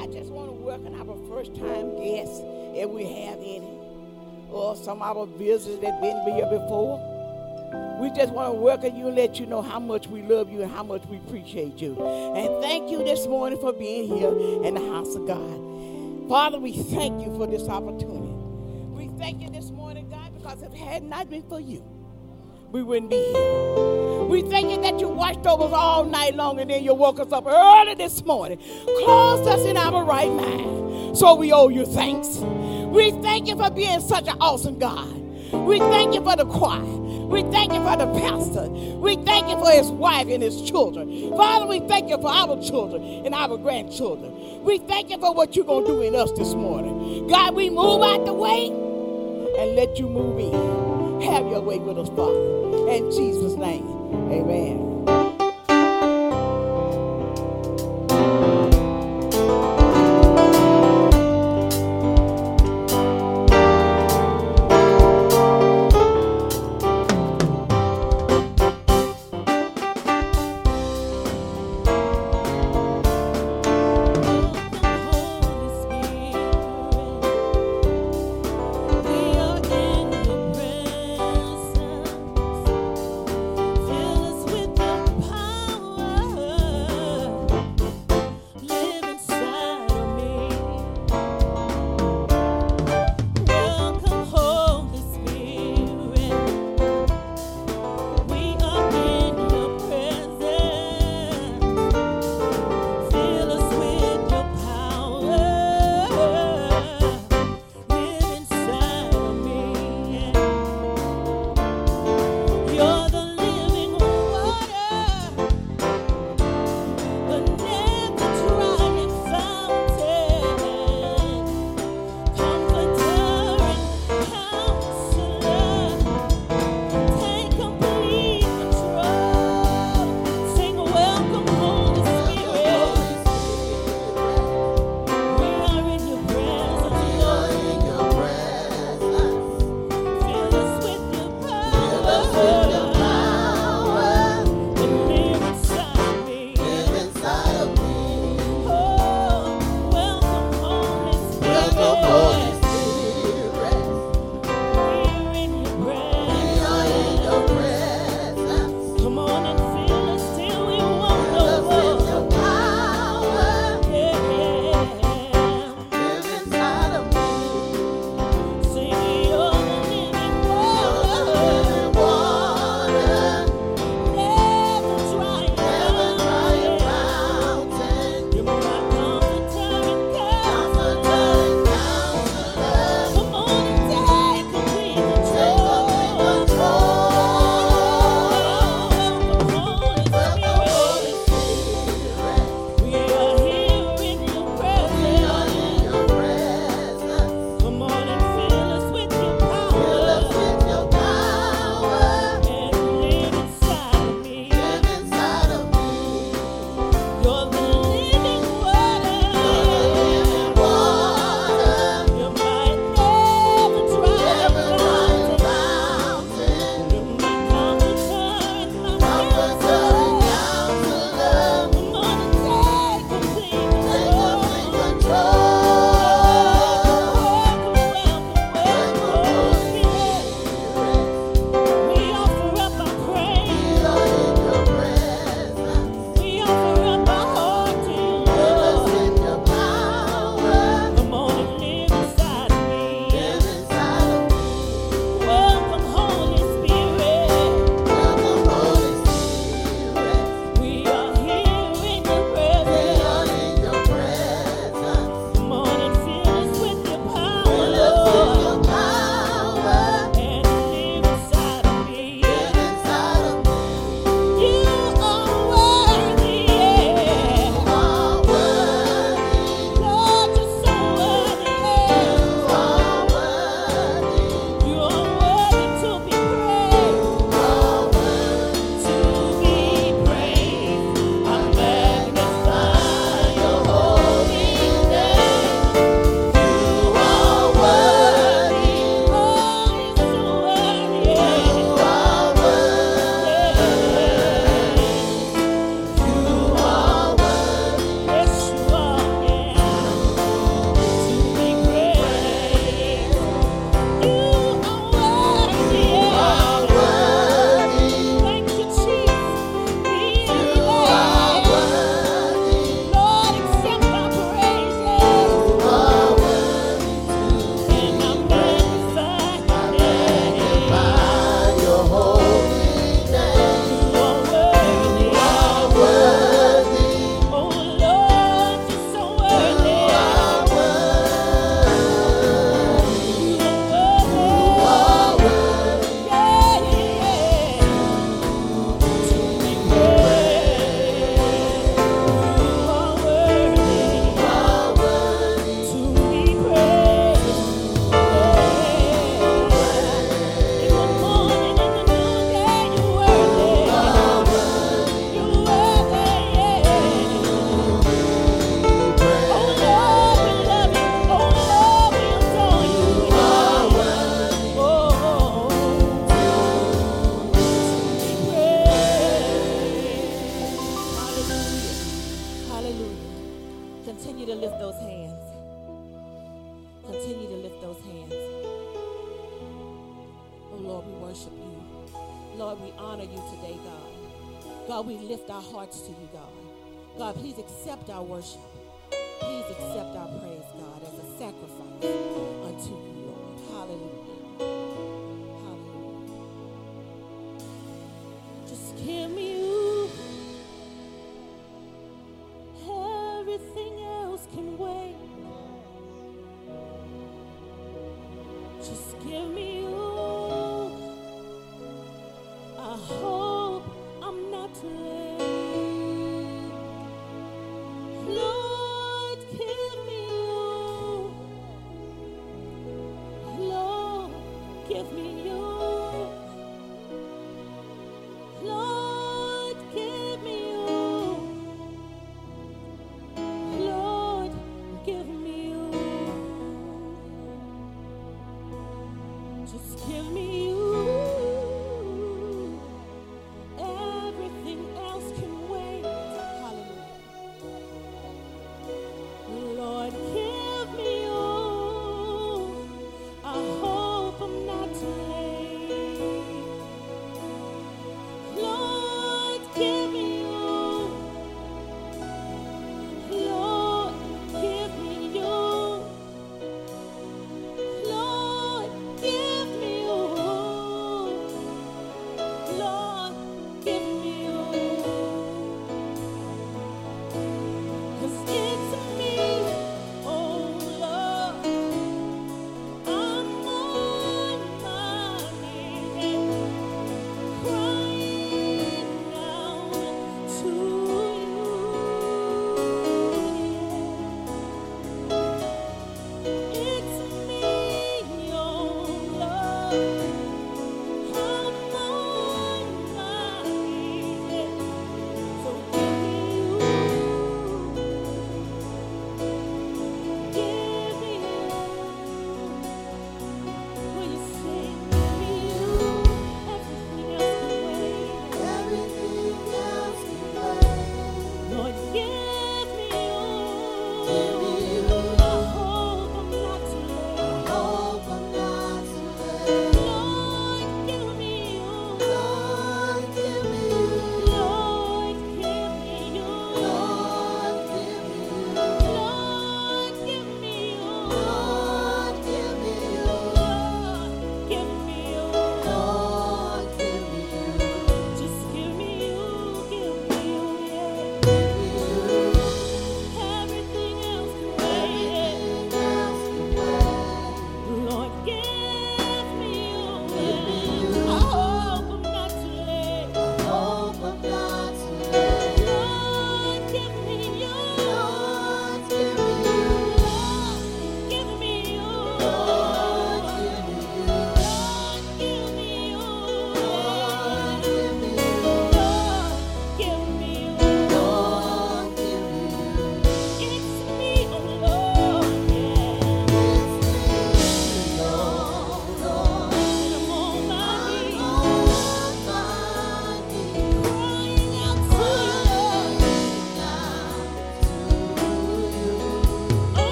I just want to welcome our first time guests, if we have any, or oh, some of our visitors that been here before. We just want to welcome you and let you know how much we love you and how much we appreciate you. And thank you this morning for being here in the house of God. Father, we thank you for this opportunity. We thank you this morning, God, because if it had not been for you, we wouldn't be here. We thank you that you watched over us all night long and then you woke us up early this morning, closed us in our right mind. So we owe you thanks. We thank you for being such an awesome God. We thank you for the choir. We thank you for the pastor. We thank you for his wife and his children. Father, we thank you for our children and our grandchildren. We thank you for what you're going to do in us this morning. God, we move out the way and let you move in. Have your way with us, Father. In Jesus' name, amen.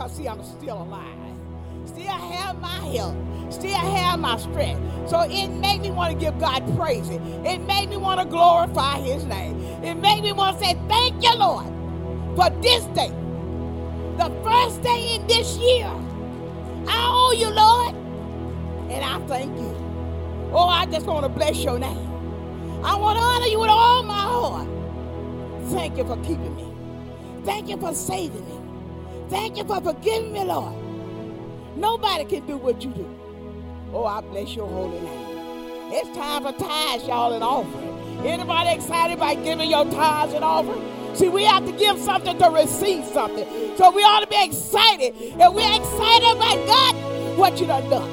Because, see, I'm still alive. Still have my health. Still have my strength. So it made me want to give God praise. It made me want to glorify his name. It made me want to say, thank you, Lord, for this day the first day in this year. I owe you, Lord, and I thank you. Oh, I just want to bless your name. I want to honor you with all my heart. Thank you for keeping me. Thank you for saving me. Thank you for forgiving me, Lord. Nobody can do what you do. Oh, I bless your holy name. It's time for tithes, y'all, and offering. Anybody excited about giving your tithes and offering? See, we have to give something to receive something. So we ought to be excited. And we're excited about God, what you done done.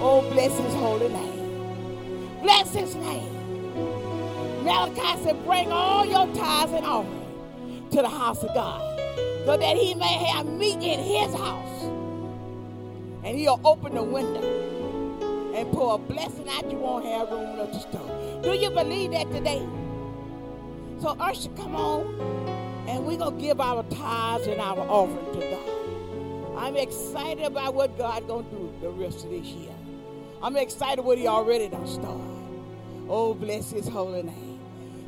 Oh, bless his holy name. Bless his name. Malachi said, bring all your tithes and offering to the house of God so that he may have meat in his house. And he'll open the window and pour a blessing out you won't have room enough to store. Do you believe that today? So Usher, come on, and we're gonna give our tithes and our offering to God. I'm excited about what God's gonna do the rest of this year. I'm excited what He already done started. Oh, bless His holy name.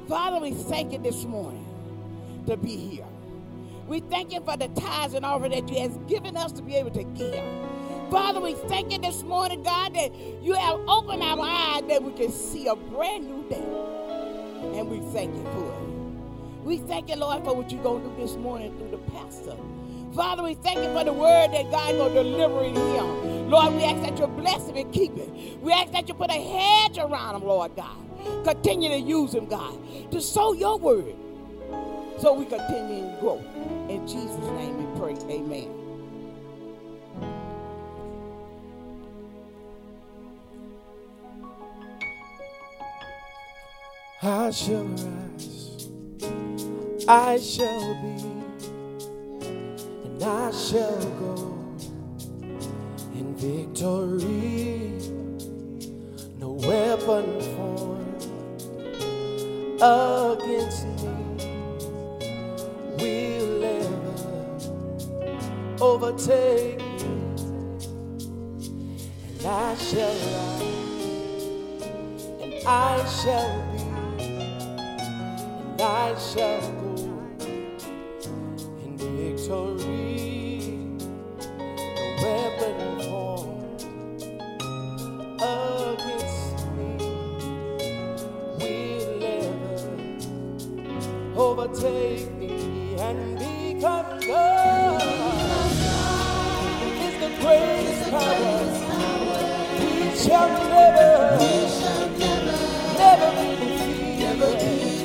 Father, we thank you this morning to be here. We thank you for the tithes and offering that you has given us to be able to give. Father, we thank you this morning, God, that you have opened our eyes that we can see a brand new day. And we thank you for it. We thank you, Lord, for what you're going to do this morning through the pastor. Father, we thank you for the word that God going to deliver in him. Lord, we ask that you bless him and keep him. We ask that you put a hedge around him, Lord God. Continue to use him, God, to sow your word so we continue to grow. In Jesus' name we pray. Amen. I shall rise, I shall be, and I shall go in victory. No weapon formed against me will ever overtake me, and I shall rise, and I shall be and I shall go in victory. No weapon formed against me will ever overtake and God. The greatest power, we shall never, never be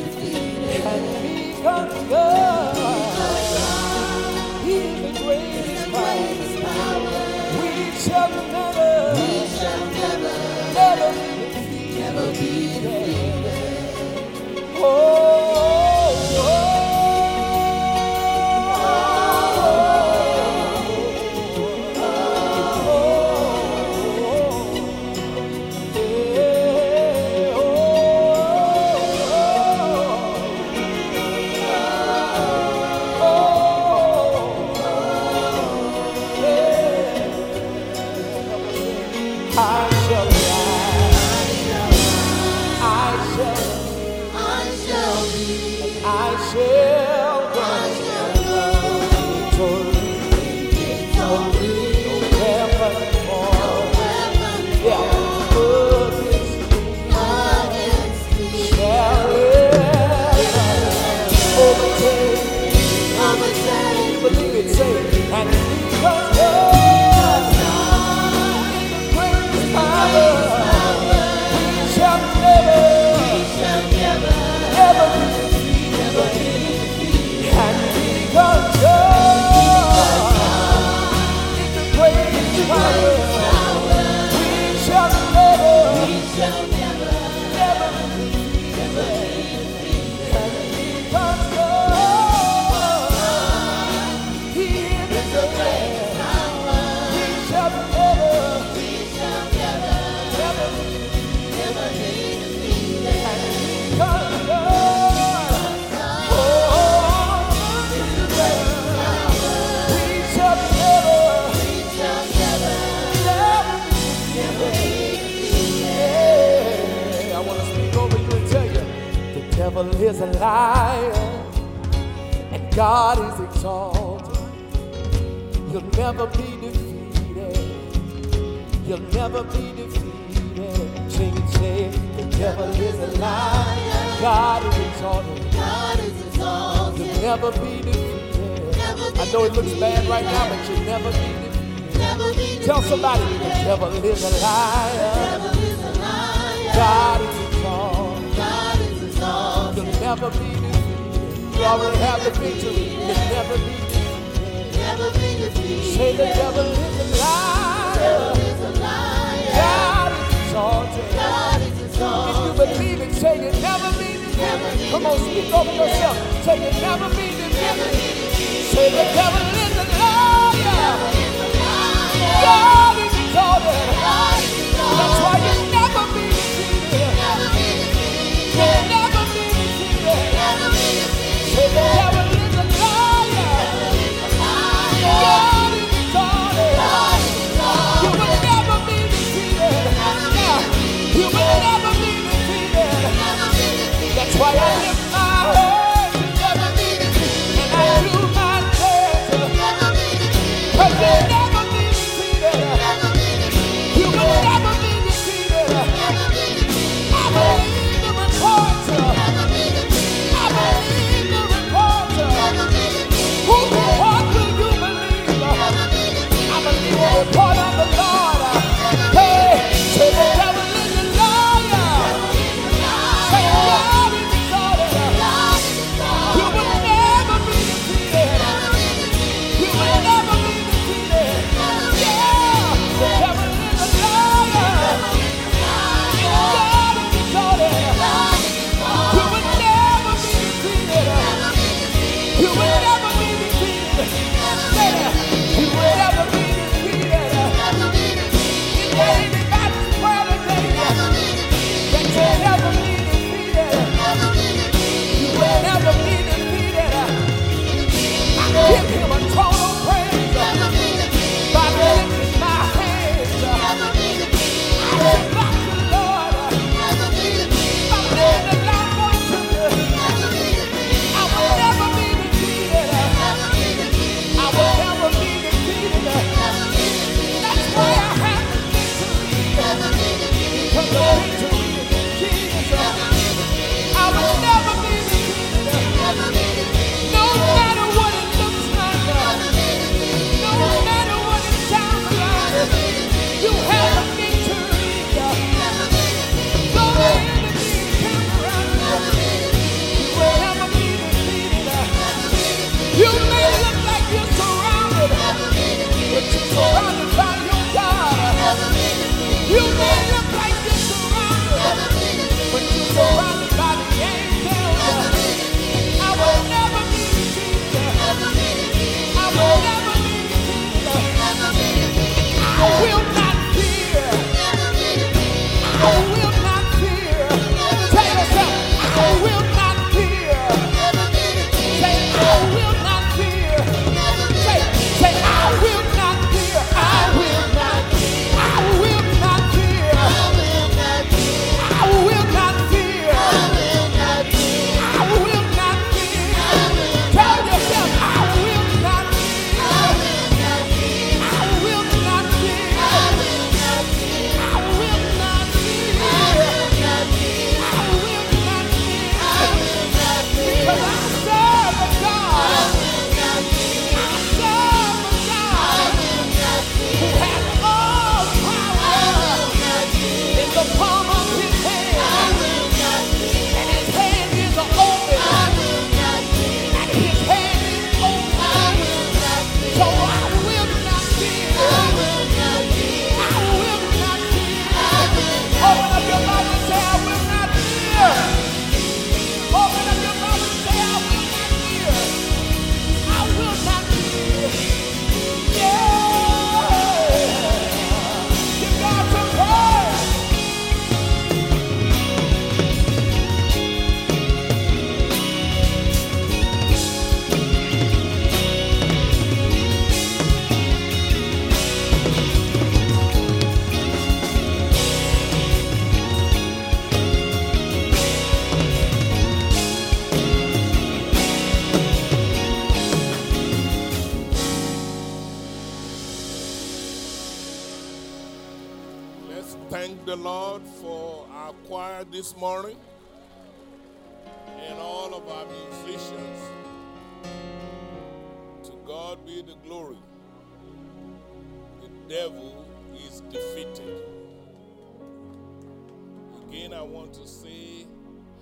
defeated. And God, the greatest power, we shall never, never be defeated. Oh,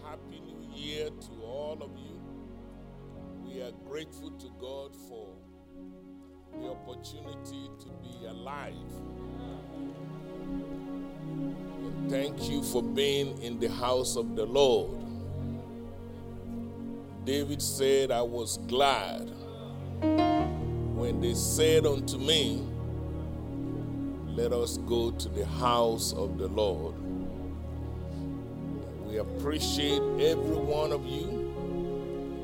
Happy New Year to all of you. We are grateful to God for the opportunity to be alive. And thank you for being in the house of the Lord. David said, I was glad when they said unto me, Let us go to the house of the Lord. We appreciate every one of you,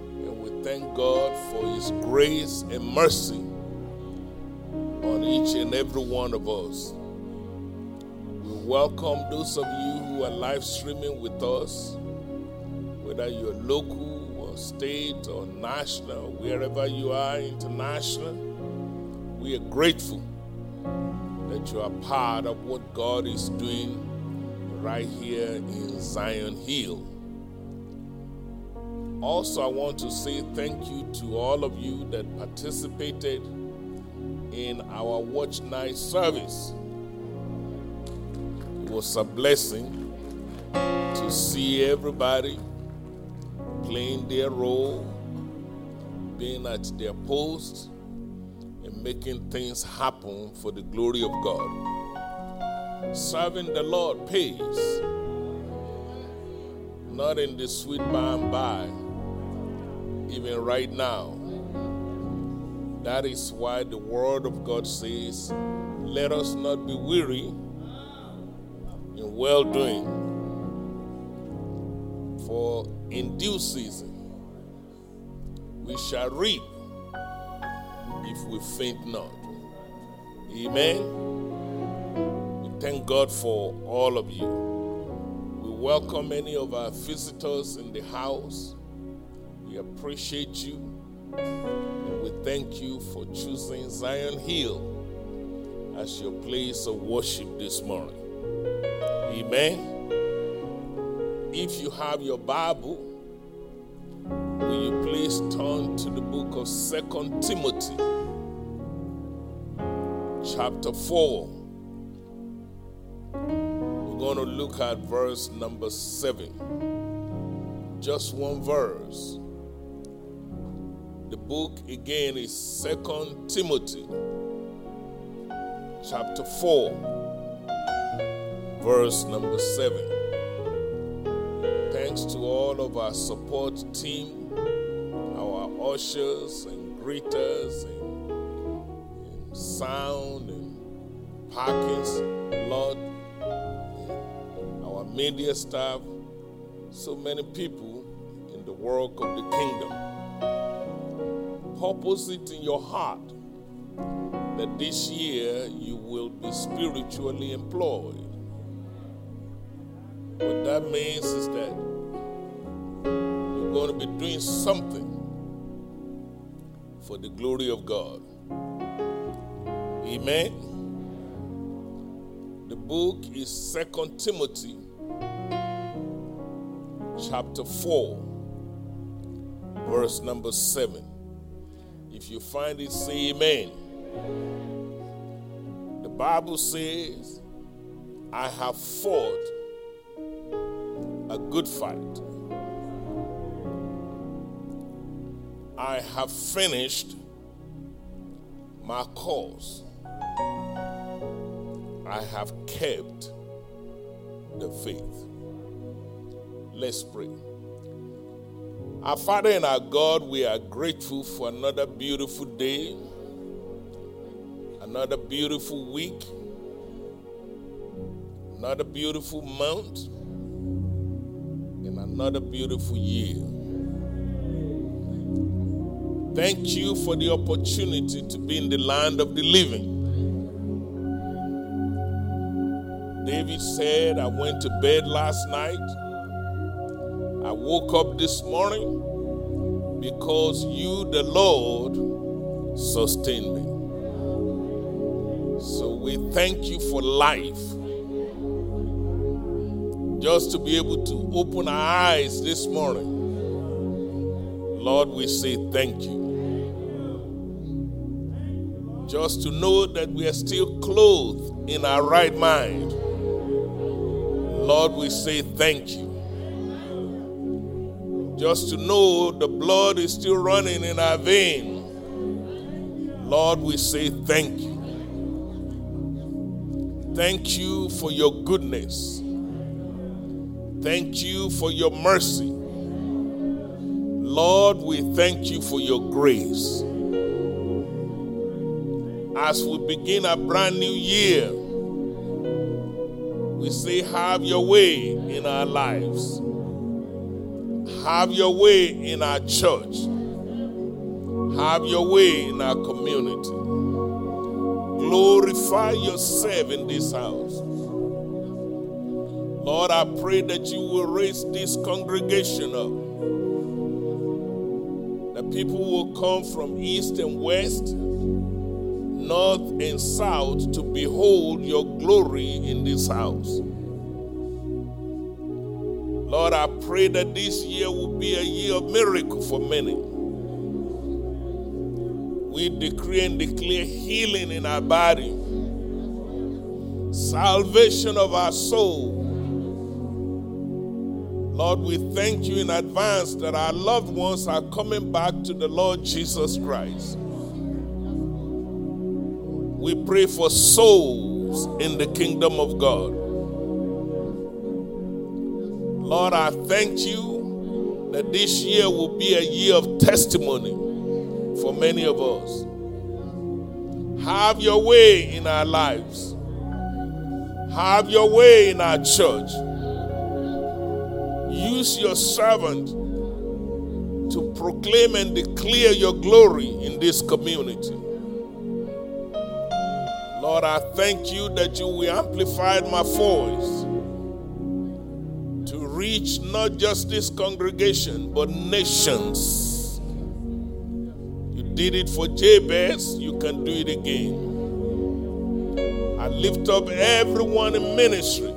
and we thank God for His grace and mercy on each and every one of us. We welcome those of you who are live streaming with us, whether you're local or state or national, wherever you are international. We are grateful that you are part of what God is doing right here in Zion Hill. Also, I want to say thank you to all of you that participated in our watch night service. It was a blessing to see everybody playing their role, being at their post, and making things happen for the glory of God. Serving the Lord pays, not in the sweet by and by, even right now. That is why the Word of God says, Let us not be weary in well doing, for in due season we shall reap if we faint not. Amen. Thank God for all of you. We welcome any of our visitors in the house. We appreciate you. And we thank you for choosing Zion Hill as your place of worship this morning. Amen. If you have your Bible, will you please turn to the book of Second Timothy, chapter 4. Going to look at verse number 7. Just one verse. The book again is Second Timothy, chapter 4, verse number 7 thanks to all of our support team, our ushers and greeters and, and sound and parkings, Lord, media staff, so many people in the work of the kingdom. Purpose it in your heart that this year you will be spiritually employed. What that means is that you're going to be doing something for the glory of God. Amen. The book is Second Timothy chapter 4 verse number 7. If you find it say amen. The Bible says, I have fought a good fight. I have finished my course. I have kept the faith. Let's pray. Our Father and our God, we are grateful for another beautiful day, another beautiful week, another beautiful month, and another beautiful year. Thank you for the opportunity to be in the land of the living. David said, I went to bed last night. Woke up this morning because you, the Lord, sustained me. So we thank you for life. just to be able to open our eyes this morning. Lord, we say thank you. Just to know that we are still clothed in our right mind. Lord, we say thank you. Just to know the blood is still running in our vein. Lord, we say thank you. Thank you for your goodness. Thank you for your mercy. Lord, we thank you for your grace. As we begin a brand new year, we say, Have your way in our lives. Have your way in our church. Have your way in our community. Glorify yourself in this house. Lord, I pray that you will raise this congregation up. That people will come from east and west, north and south to behold your glory in this house. Lord, I pray that this year will be a year of miracle for many. We decree and declare healing in our body, salvation of our soul. Lord, we thank you in advance that our loved ones are coming back to the Lord Jesus Christ. We pray for souls in the kingdom of God. Lord, I thank you that this year will be a year of testimony for many of us. Have your way in our lives. Have your way in our church. Use your servant to proclaim and declare your glory in this community. Lord, I thank you that you will amplify my voice reach not just this congregation, but nations. You did it for Jabez, you can do it again. I lift up everyone in ministry.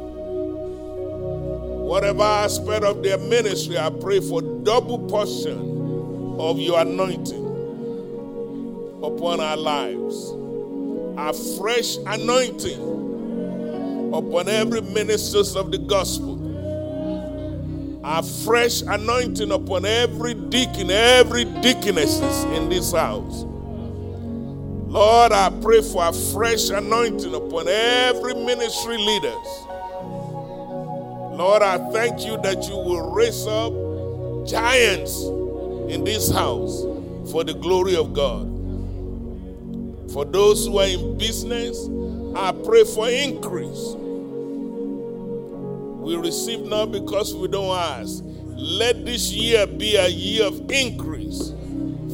Whatever aspect of their ministry, I pray for double portion of your anointing upon our lives. A fresh anointing upon every ministers of the gospel. A fresh anointing upon every deacon, every deaconesses in this house. Lord, I pray for a fresh anointing upon every ministry leaders. Lord, I thank you that you will raise up giants in this house for the glory of God. For those who are in business, I pray for increase. We receive not because we don't ask. Let this year be a year of increase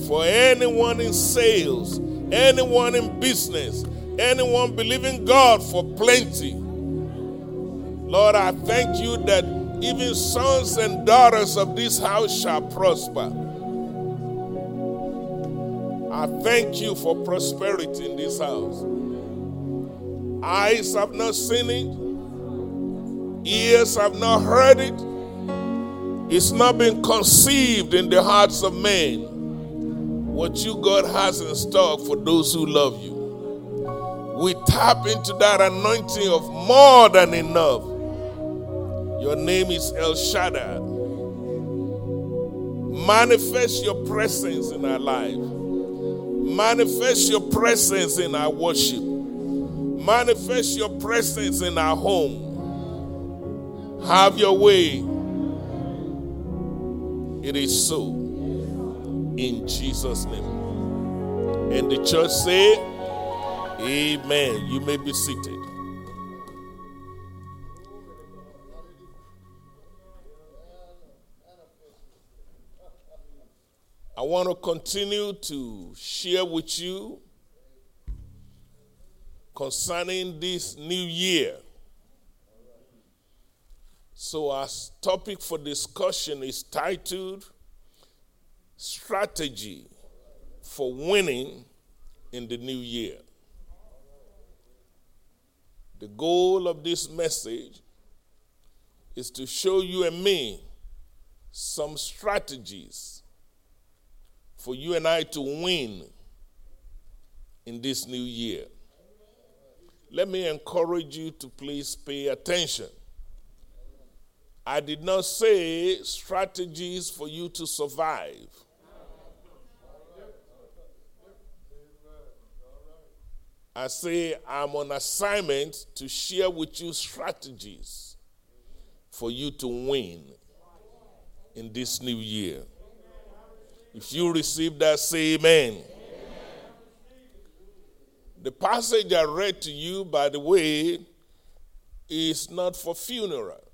for anyone in sales, anyone in business, anyone believing God for plenty. Lord, I thank you that even sons and daughters of this house shall prosper. I thank you for prosperity in this house. Eyes have not seen it, ears have not heard it, it's not been conceived in the hearts of men what you, God, has in stock for those who love you. We tap into that anointing of more than enough. Your name is El Shaddai. Manifest your presence in our life. Manifest your presence in our worship. Manifest your presence in our home. Have your way. It is so. In Jesus' name. And the church say, Amen. You may be seated. I want to continue to share with you concerning this new year. So, our topic for discussion is titled Strategy for Winning in the New Year. The goal of this message is to show you and me some strategies for you and I to win in this new year. Let me encourage you to please pay attention. I did not say strategies for you to survive. I say I'm on assignment to share with you strategies for you to win in this new year. If you receive that, say amen. amen. The passage I read to you, by the way, is not for funerals.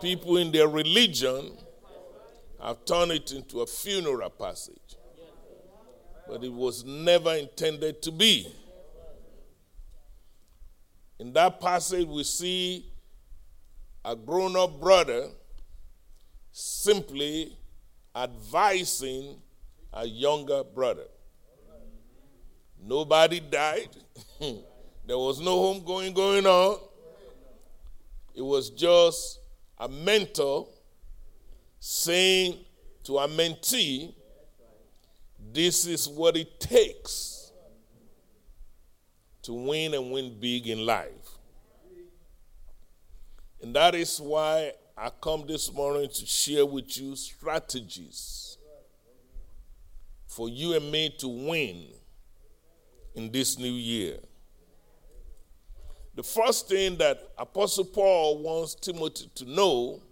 People in their religion have turned it into a funeral passage but it was never intended to be. In that passage, we see a grown up brother simply advising a younger brother. Nobody died. there was no homegoing going on. It was just a mentor saying to a mentee, this is what it takes to win and win big in life. And that is why I come this morning to share with you strategies for you and me to win in this new year. The first thing that Apostle Paul wants Timothy to know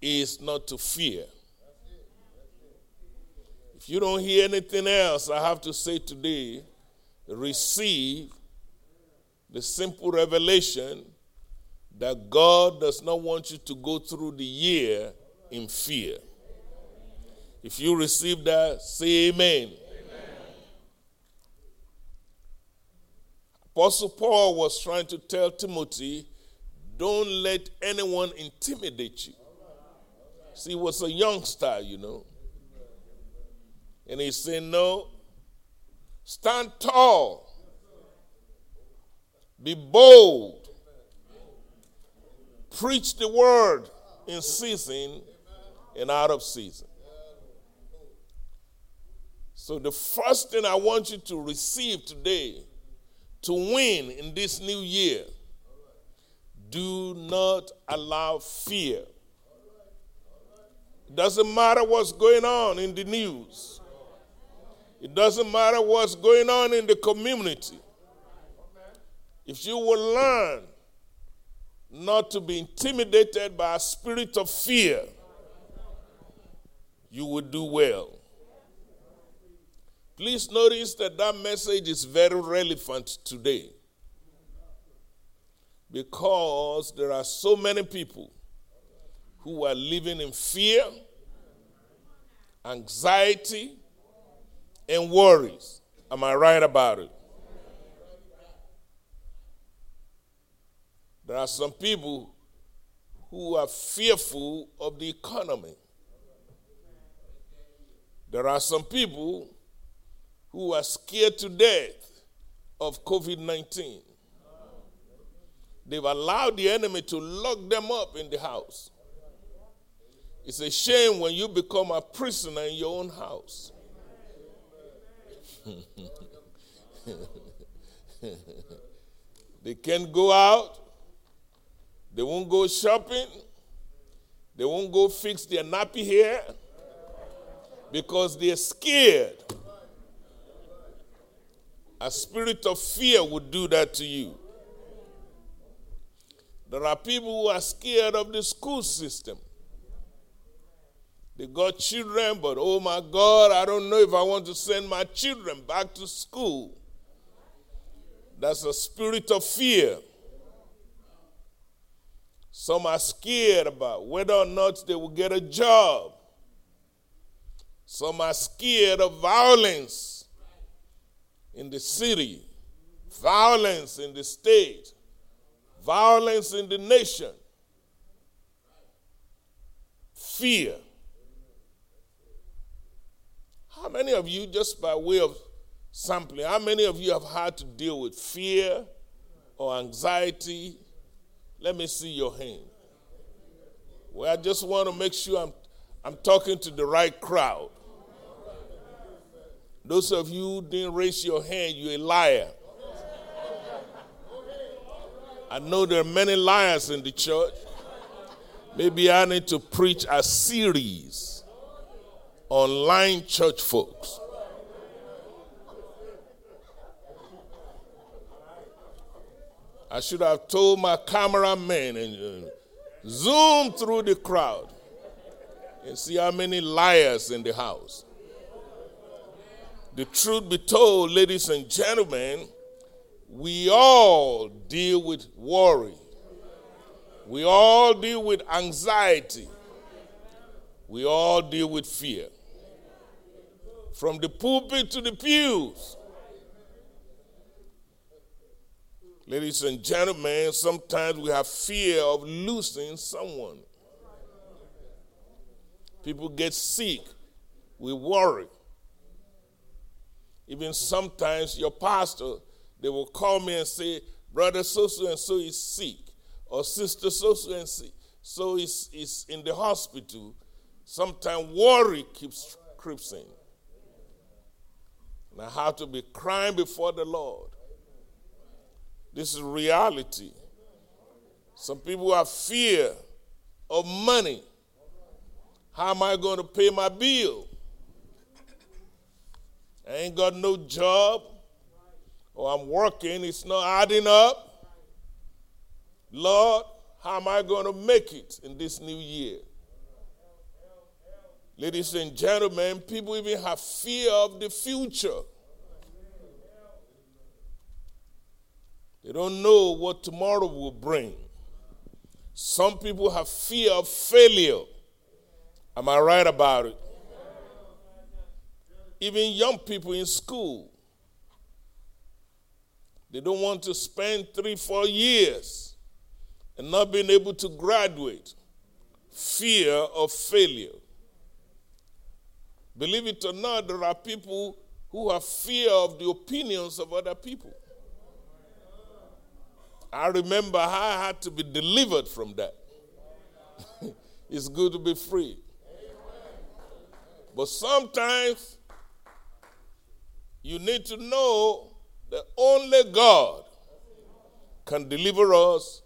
is not to fear. If you don't hear anything else, I have to say today receive the simple revelation that God does not want you to go through the year in fear. If you receive that, say amen. Apostle Paul was trying to tell Timothy, don't let anyone intimidate you. See, he was a youngster, you know. And he said, No, stand tall, be bold, preach the word in season and out of season. So, the first thing I want you to receive today to win in this new year, do not allow fear. It doesn't matter what's going on in the news. It doesn't matter what's going on in the community. If you will learn not to be intimidated by a spirit of fear, you will do well. Please notice that that message is very relevant today because there are so many people who are living in fear, anxiety, and worries. Am I right about it? There are some people who are fearful of the economy. There are some people who are scared to death of COVID 19. They've allowed the enemy to lock them up in the house. It's a shame when you become a prisoner in your own house. they can't go out. They won't go shopping. They won't go fix their nappy hair because they're scared. A spirit of fear would do that to you. There are people who are scared of the school system. They got children, but oh my God, I don't know if I want to send my children back to school. That's a spirit of fear. Some are scared about whether or not they will get a job. Some are scared of violence in the city, violence in the state, violence in the nation. Fear. How many of you, just by way of sampling, how many of you have had to deal with fear or anxiety? Let me see your hand. Well, I just want to make sure I'm, I'm talking to the right crowd. Those of you who didn't raise your hand, you're a liar. I know there are many liars in the church. Maybe I need to preach a series on lying church folks. I should have told my cameraman and uh, zoom through the crowd and see how many liars in the house. The truth be told, ladies and gentlemen, we all deal with worry. We all deal with anxiety. We all deal with fear. From the pulpit to the pews. Ladies and gentlemen, sometimes we have fear of losing someone. People get sick, we worry. Even sometimes your pastor, they will call me and say, Brother so and so is sick, or Sister so and so is, is in the hospital. Sometimes worry keeps creeps in. And I have to be crying before the Lord. This is reality. Some people have fear of money. How am I going to pay my bill? I ain't got no job, or I'm working, it's not adding up. Lord, how am I going to make it in this new year? Ladies and gentlemen, people even have fear of the future. They don't know what tomorrow will bring. Some people have fear of failure. Am I right about it? Even young people in school, they don't want to spend three, four years and not being able to graduate. Fear of failure. Believe it or not, there are people who have fear of the opinions of other people. I remember how I had to be delivered from that. it's good to be free. But sometimes you need to know that only God can deliver us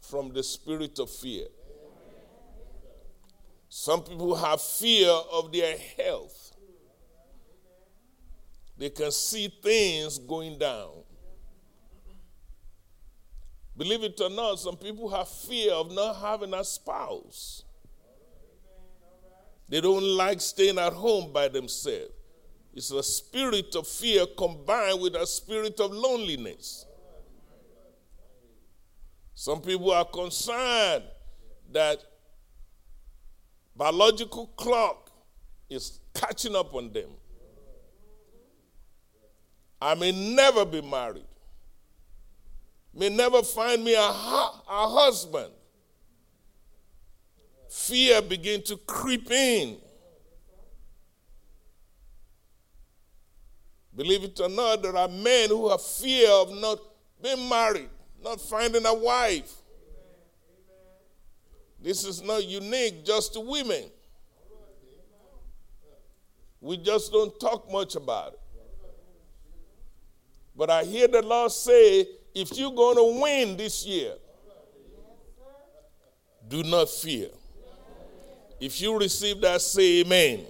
from the spirit of fear. Some people have fear of their health. They can see things going down. Believe it or not, some people have fear of not having a spouse. They don't like staying at home by themselves. It's a spirit of fear combined with a spirit of loneliness. Some people are concerned that biological clock is catching up on them. I may never be married. May never find me a, a husband. Fear begin to creep in. Believe it or not, there are men who have fear of not being married, not finding a wife. This is not unique just to women. We just don't talk much about it. But I hear the Lord say, if you're going to win this year, do not fear. If you receive that, say amen.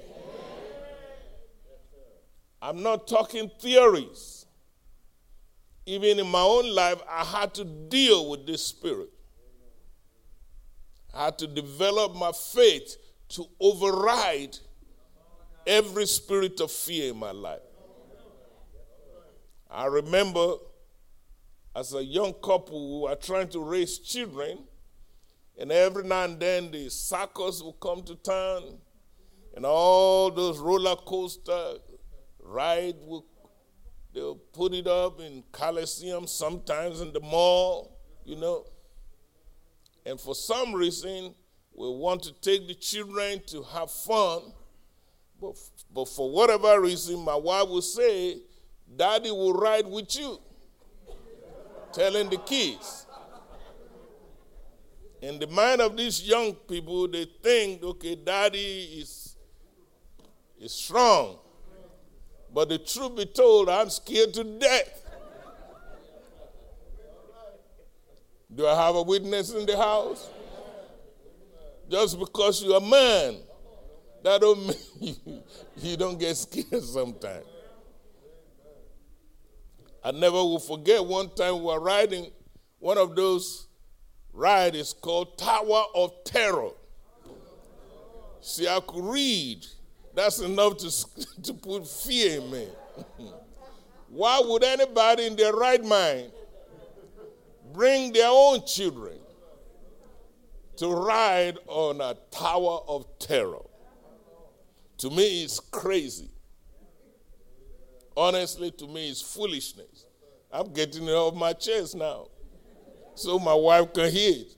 I'm not talking theories. Even in my own life, I had to deal with this spirit. I had to develop my faith to override every spirit of fear in my life. I remember as a young couple who were trying to raise children, and every now and then the circus will come to town, and all those roller coaster ride. Will, they'll put it up in Coliseum, sometimes in the mall, you know. And for some reason, we want to take the children to have fun. But, but for whatever reason, my wife will say, Daddy will ride with you. telling the kids. In the mind of these young people, they think, okay, daddy is, is strong. But the truth be told, I'm scared to death. Do I have a witness in the house? Just because you're a man, that don't mean you, don't get scared sometimes. I never will forget one time we were riding one of those rides called Tower of Terror. See, I could read. That's enough to, to put fear in me. Why would anybody in their right mind bring their own children to ride on a tower of terror? To me, it's crazy. Honestly, to me, it's foolishness. I'm getting it off my chest now so my wife can hear it.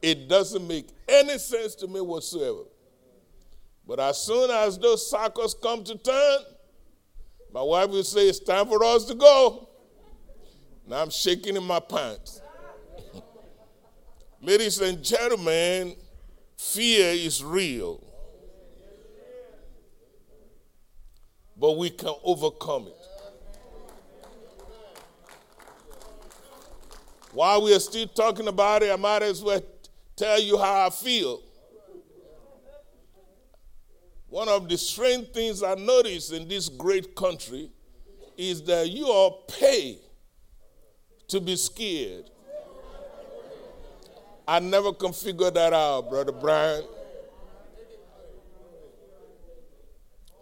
It doesn't make any sense to me whatsoever. But as soon as those circles come to turn, my wife will say, It's time for us to go. Now I'm shaking in my pants. Ladies and gentlemen, fear is real. But we can overcome it. While we are still talking about it, I might as well tell you how I feel. One of the strange things I notice in this great country is that you are paid to be scared. I never can figure that out, Brother Brian.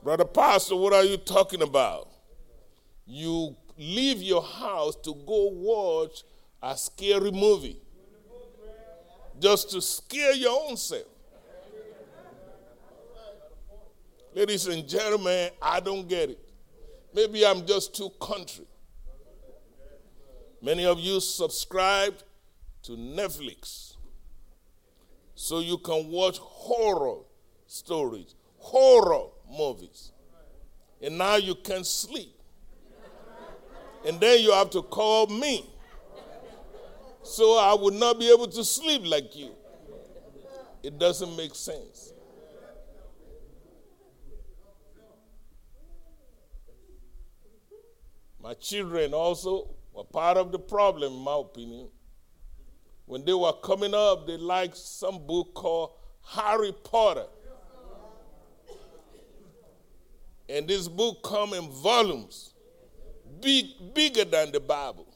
Brother Pastor, what are you talking about? You leave your house to go watch a scary movie just to scare your own self. Ladies and gentlemen, I don't get it. Maybe I'm just too country. Many of you subscribe to Netflix so you can watch horror stories, horror movies. And now you can sleep. And then you have to call me so I would not be able to sleep like you. It doesn't make sense. My children also were part of the problem, in my opinion. When they were coming up, they liked some book called Harry Potter. And this book come in volumes, big, bigger than the Bible.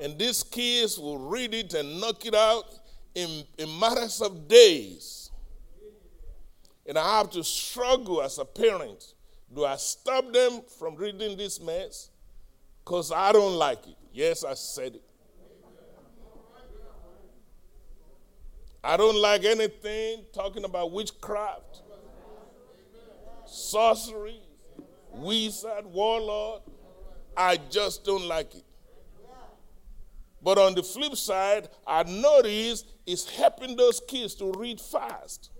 And these kids will read it and knock it out in, in matters of days. And I have to struggle as a parent. Do I stop them from reading this mess? Because I don't like it. Yes, I said it. I don't like anything talking about witchcraft, sorcery, wizard, warlord. I just don't like it. But on the flip side, I notice it's helping those kids to read fast.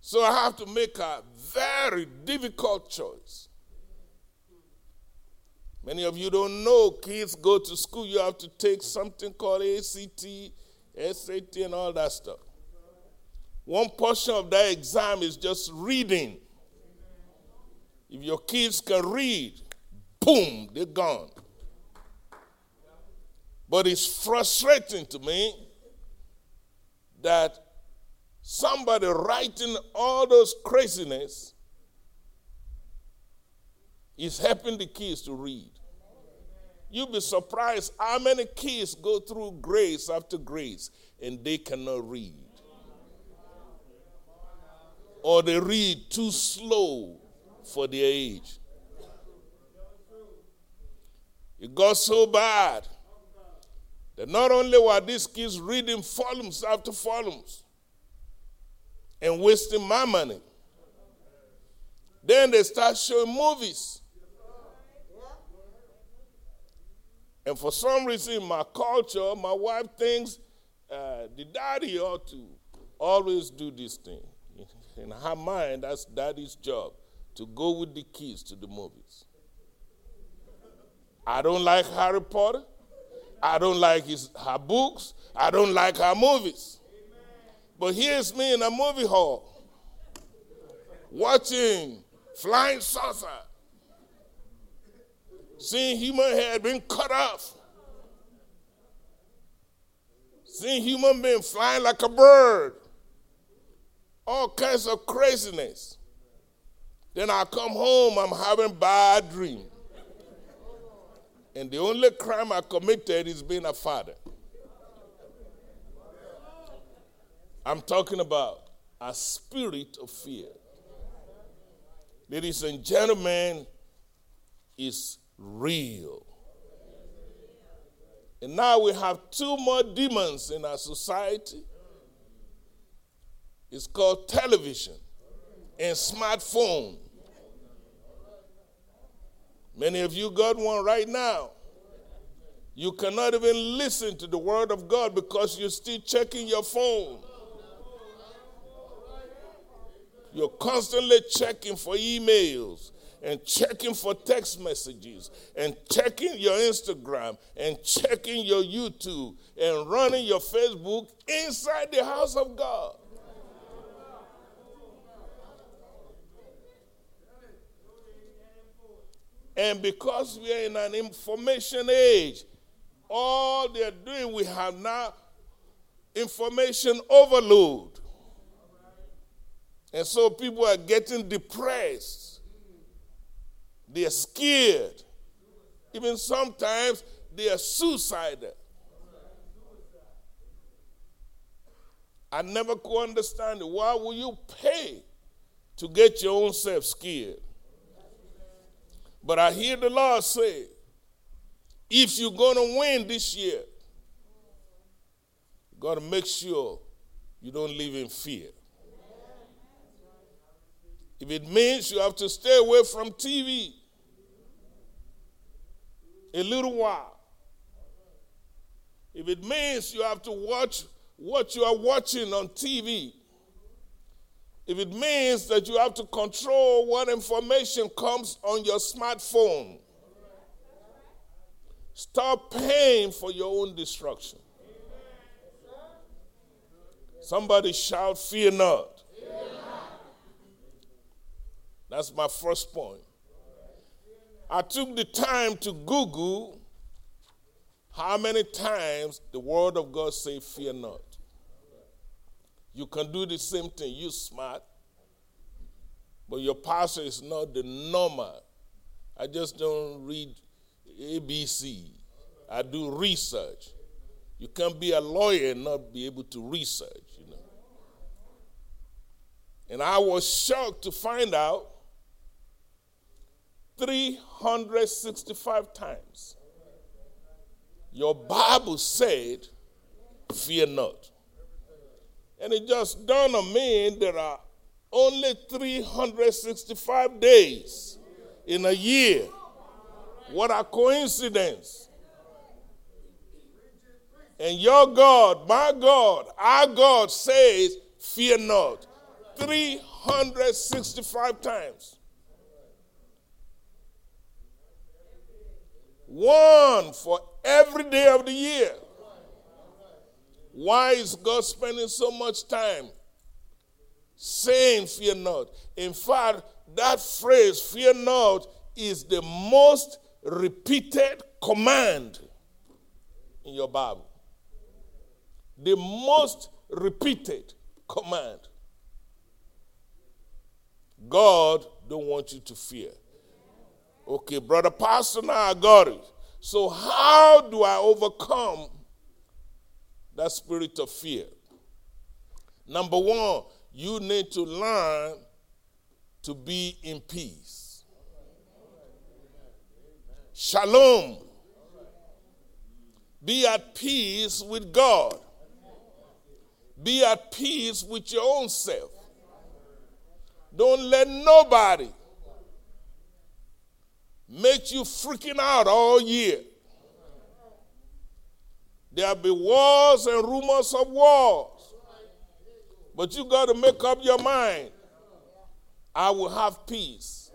So I have to make a very difficult choice. Many of you don't know kids go to school, you have to take something called ACT, SAT, and all that stuff. One portion of that exam is just reading. If your kids can read, boom, they're gone. But it's frustrating to me that somebody writing all those craziness is helping the kids to read. You'll be surprised how many kids go through grace after grace and they cannot read. Or they read too slow for their age. It got so bad that not only were these kids reading volumes after volumes and wasting my money, then they start showing movies. And for some reason, my culture, my wife thinks uh, the daddy ought to always do this thing. In her mind, that's daddy's job to go with the kids to the movies. I don't like Harry Potter. I don't like his, her books. I don't like her movies. But here's me in a movie hall watching Flying Saucer, seeing human head being cut off, seeing human being flying like a bird, all kinds of craziness. Then I come home, I'm having bad dream. And the only crime I committed is being a father. I'm talking about a spirit of fear. Ladies and gentlemen, is real. And now we have two more demons in our society. It's called television and smartphone. Many of you got one right now. You cannot even listen to the word of God because you're still checking your phone. You're constantly checking for emails and checking for text messages and checking your Instagram and checking your YouTube and running your Facebook inside the house of God. And because we are in an information age, all they're doing, we have now information overload. And so people are getting depressed. They're scared. Even sometimes they are suicidal. I never could understand it. Why will you pay to get your own self scared? But I hear the Lord say, if you're going to win this year, you got to make sure you don't live in fear. If it means you have to stay away from TV a little while, if it means you have to watch what you are watching on TV, if it means that you have to control what information comes on your smartphone, stop paying for your own destruction. Somebody shout, Fear not. That's my first point. I took the time to Google how many times the Word of God say, Fear not. You can do the same thing. You smart, but your pastor is not the normal. I just don't read ABC. I do research. You can't be a lawyer and not be able to research, you know. And I was shocked to find out 365 times. Your Bible said, Fear not. And it just dawned on me there are only 365 days in a year. What a coincidence. And your God, my God, our God says, Fear not. 365 times. One for every day of the year. Why is God spending so much time saying, Fear not? In fact, that phrase, fear not, is the most repeated command in your Bible. The most repeated command. God don't want you to fear. Okay, brother pastor, now I got it. So how do I overcome that spirit of fear? Number one, you need to learn to be in peace. Shalom. Be at peace with God. Be at peace with your own self. Don't let nobody make you freaking out all year. There'll be wars and rumors of wars. But you got to make up your mind. I will have peace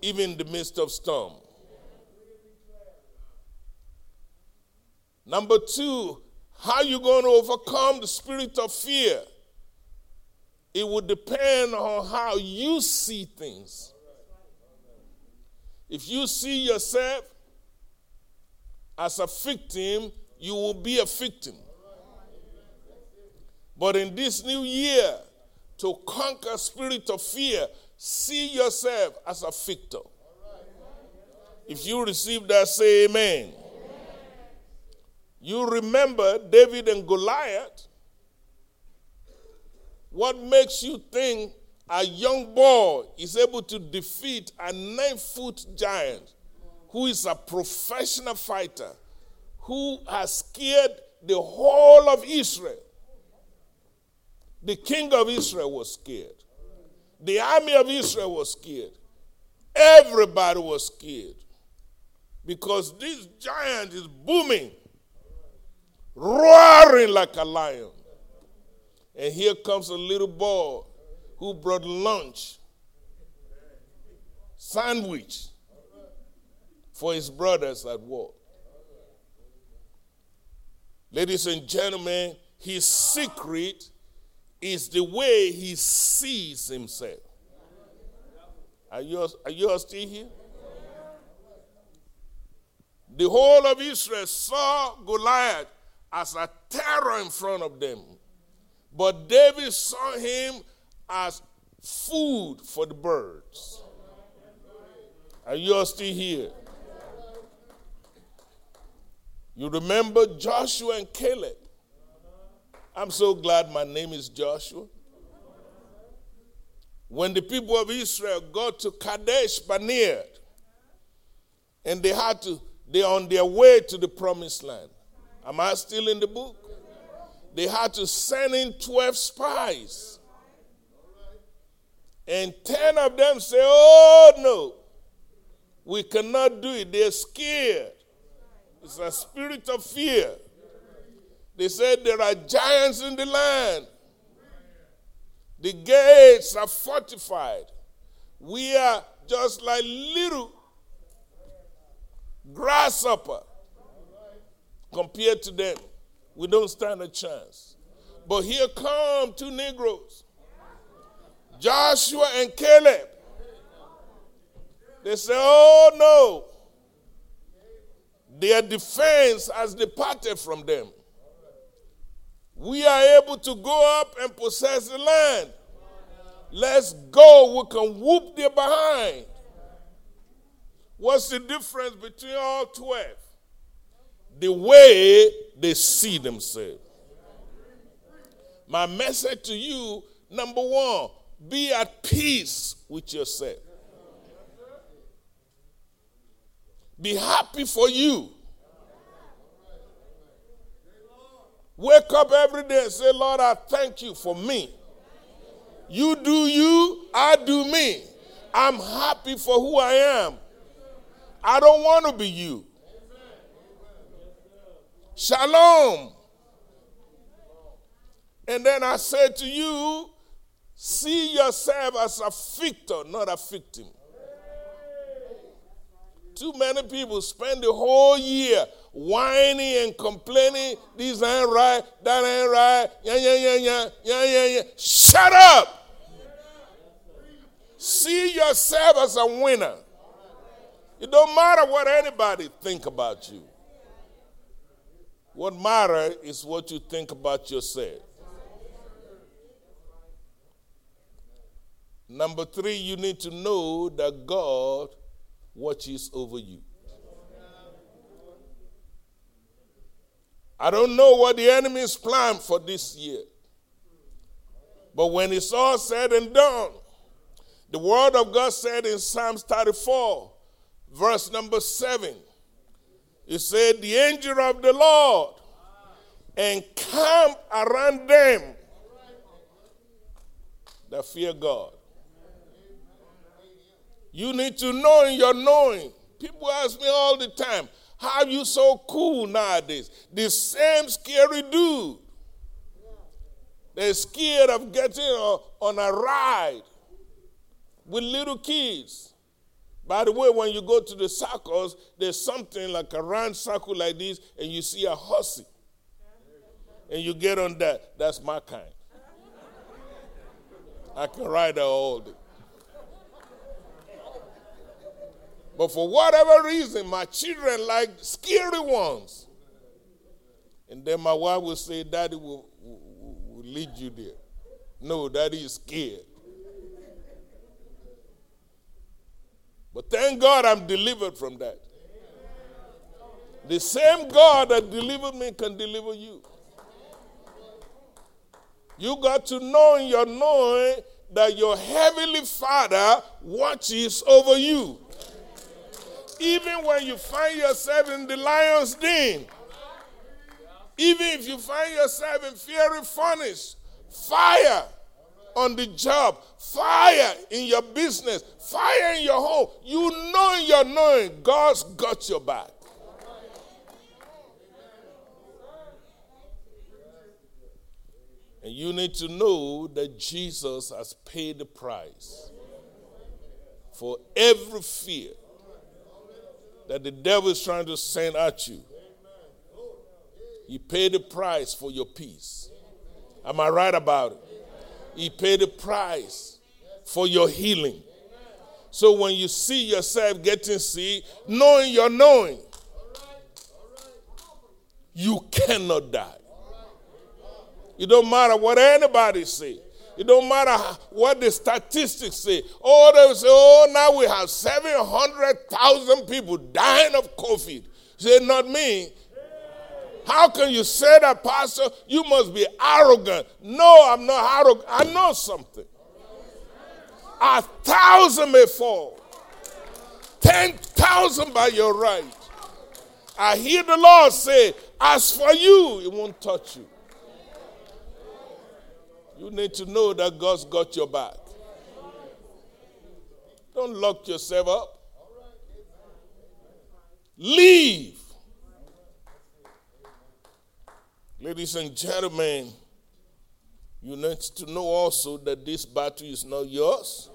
even in the midst of storm. Number two, how you going to overcome the spirit of fear? It would depend on how you see things. If you see yourself as a victim, you will be a victim. But in this new year, to conquer spirit of fear, see yourself as a victor. If you receive that, say amen. You remember David and Goliath. What makes you think a young boy is able to defeat a nine foot giant who is a professional fighter who has scared the whole of Israel? The king of Israel was scared. The army of Israel was scared. Everybody was scared because this giant is booming, roaring like a lion. And here comes a little boy who brought lunch, sandwich for his brothers at work. Ladies and gentlemen, his secret is the way he sees himself. Are you, are you still here? The whole of Israel saw Goliath as a terror in front of them. But David saw him as food for the birds. Are you still here? You remember Joshua and Caleb? I'm so glad my name is Joshua. When the people of Israel got to Kadesh Barnea, and they had to, they're on their way to the promised land. Am I still in the book? They had to send in 12 spies. And 10 of them say, Oh no, we cannot do it. They're scared. It's a spirit of fear. They said there are giants in the land. The gates are fortified. We are just like little grasshopper compared to them. We don't stand a chance. But here come two Negroes, Joshua and Caleb. They say, Oh no, their defense has departed from them we are able to go up and possess the land. Let's go. We can whoop their behind. What's the difference between all 12? The way they see themselves. My message to you number one, be at peace with yourself. Be happy for you. Wake up every day and say, Lord, I thank you for me. You do you, I do me. I'm happy for who I am. I don't want to be you. Shalom. And then I said to you, see yourself as a victor, not a victim. Too many people spend the whole year whining and complaining. This ain't right, that ain't right. Yeah, yeah, yeah, yeah, yeah, yeah, yeah. Shut up. See yourself as a winner. It don't matter what anybody think about you. What matters is what you think about yourself. Number three, you need to know that God watches over you. I don't know what the enemy's plan for this year. But when it's all said and done, the word of God said in Psalms 34, verse number 7, it said, The angel of the Lord encamp around them that fear God. You need to know in your knowing. People ask me all the time, how you so cool nowadays? The same scary dude. They're scared of getting on a ride with little kids. By the way, when you go to the circles, there's something like a round circle like this, and you see a horsey. And you get on that. That's my kind. I can ride that all day. But for whatever reason, my children like scary ones. And then my wife will say, Daddy will, will, will lead you there. No, Daddy is scared. But thank God I'm delivered from that. The same God that delivered me can deliver you. You got to know in your knowing that your heavenly Father watches over you. Even when you find yourself in the lion's den, even if you find yourself in fiery furnace, fire on the job, fire in your business, fire in your home, you know in your knowing God's got your back. And you need to know that Jesus has paid the price for every fear that the devil is trying to send at you. He paid the price for your peace. Am I right about it? He paid the price for your healing. So when you see yourself getting sick, knowing you're knowing, you cannot die. It don't matter what anybody say. It don't matter what the statistics say. Oh, they say, oh, now we have 700,000 people dying of COVID. Say, not me. How can you say that, Pastor? You must be arrogant. No, I'm not arrogant. I know something. A thousand may fall, 10,000 by your right. I hear the Lord say, As for you, it won't touch you. You need to know that God's got your back. Don't lock yourself up. Leave. Ladies and gentlemen, you need to know also that this battle is not yours,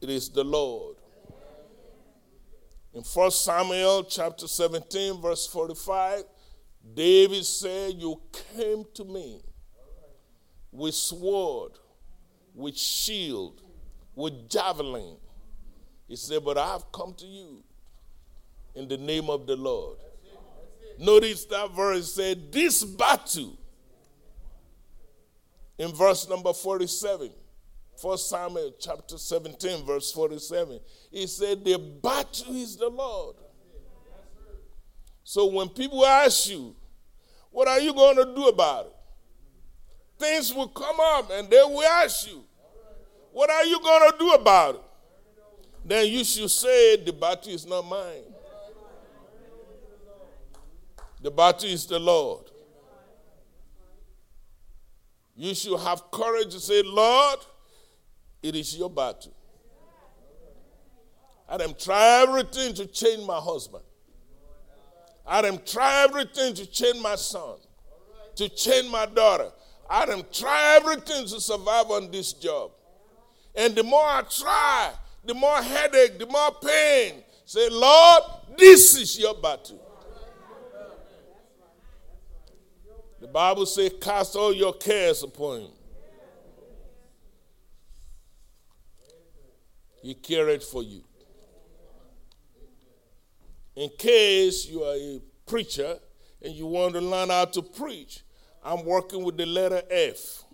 it is the Lord. In 1 Samuel chapter 17, verse 45, David said, You came to me with sword, with shield, with javelin. He said, But I have come to you in the name of the Lord. Notice that verse said, This battle, in verse number 47, 1 Samuel chapter 17, verse 47, he said, The battle is the Lord. So when people ask you, What are you going to do about it? Things will come up and they will ask you, What are you going to do about it? Then you should say, The battle is not mine. The battle is the Lord. You should have courage to say, Lord, it is your battle. I am try everything to change my husband. I am try everything to change my son, to change my daughter. I am try everything to survive on this job. And the more I try, the more headache, the more pain. Say, Lord, this is your battle. The Bible says, cast all your cares upon him. He cared for you. In case you are a preacher and you want to learn how to preach, I'm working with the letter F.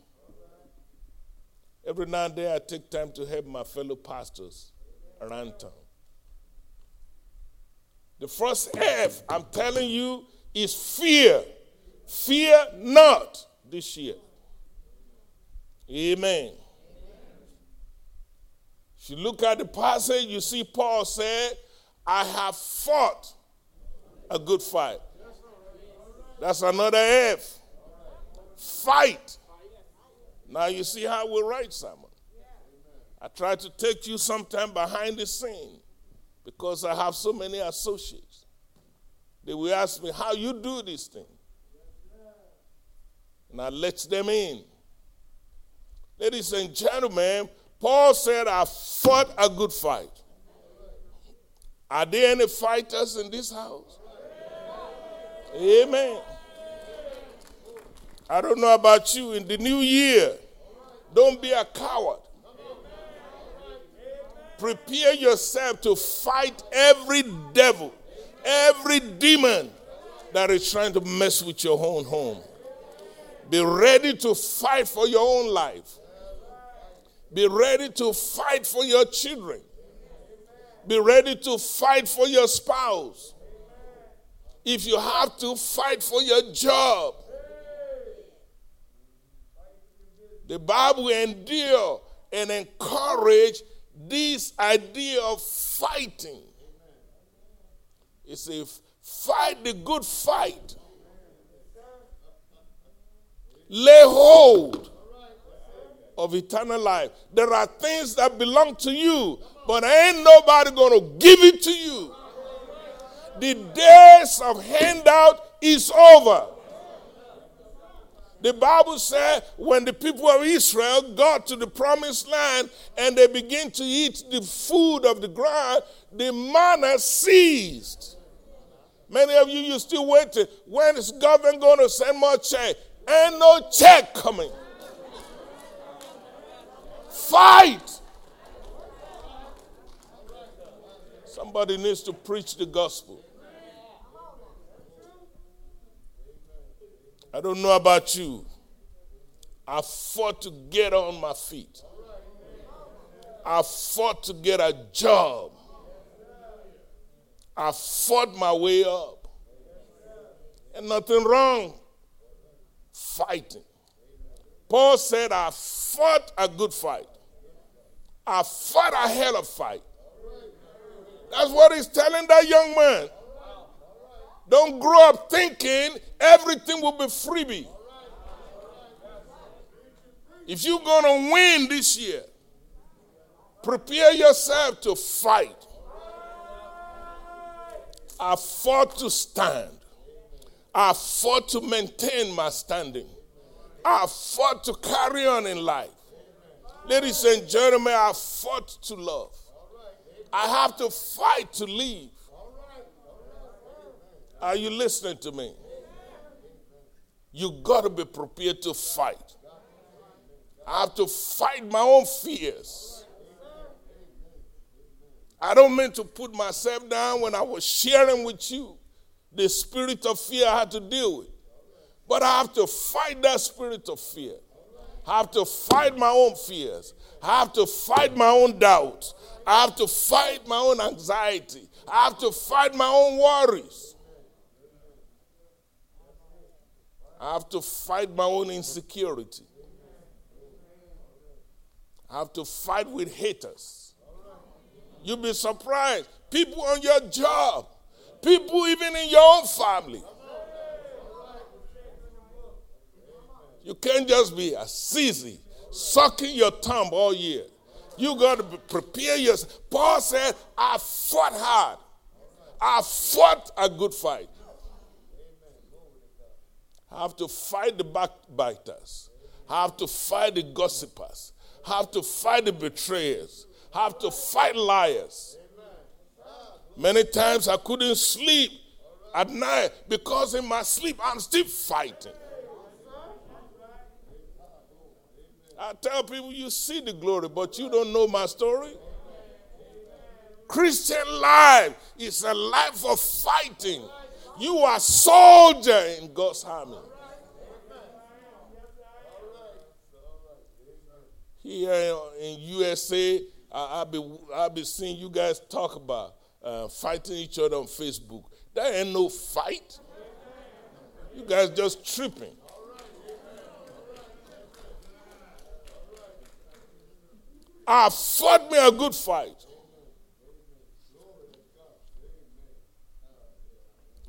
Every now and then I take time to help my fellow pastors around town. The first F, I'm telling you, is fear. Fear not this year. Amen. If you look at the passage, you see Paul said, I have fought a good fight. That's another F. Fight. Now you see how we write Simon. I try to take you sometime behind the scene because I have so many associates. They will ask me, How you do this thing? And I let them in. Ladies and gentlemen, Paul said, I fought a good fight. Are there any fighters in this house? Amen. I don't know about you. In the new year, don't be a coward. Prepare yourself to fight every devil, every demon that is trying to mess with your own home. Be ready to fight for your own life. Be ready to fight for your children. Be ready to fight for your spouse. If you have to, fight for your job. The Bible endure and encourage this idea of fighting. It's a fight the good fight. Lay hold of eternal life. There are things that belong to you, but ain't nobody going to give it to you. The days of handout is over. The Bible said when the people of Israel got to the promised land and they began to eat the food of the ground, the manna ceased. Many of you, you still waiting. When is government going to send more check? Ain't no check coming. Fight. Somebody needs to preach the gospel. I don't know about you. I fought to get on my feet. I fought to get a job. I fought my way up. And nothing wrong fighting. Paul said, I fought a good fight. I fought a hell of a fight. That's what he's telling that young man. Don't grow up thinking everything will be freebie. If you're going to win this year, prepare yourself to fight. I fought to stand. I fought to maintain my standing. I fought to carry on in life. Ladies and gentlemen, I fought to love. I have to fight to live. Are you listening to me? You got to be prepared to fight. I have to fight my own fears. I don't mean to put myself down when I was sharing with you the spirit of fear I had to deal with. But I have to fight that spirit of fear. I have to fight my own fears. I have to fight my own doubts. I have to fight my own anxiety. I have to fight my own worries. I have to fight my own insecurity. I have to fight with haters. You'll be surprised. People on your job, people even in your own family. You can't just be a sissy, sucking your thumb all year. You got to prepare yourself. Paul said, I fought hard. I fought a good fight. Have to fight the backbiters. Have to fight the gossipers. Have to fight the betrayers. Have to fight liars. Many times I couldn't sleep at night because in my sleep I'm still fighting. I tell people, you see the glory, but you don't know my story. Christian life is a life of fighting. You are soldier in God's army. Here in USA, I'll be, I'll be seeing you guys talk about uh, fighting each other on Facebook. There ain't no fight. You guys just tripping. I fought me a good fight.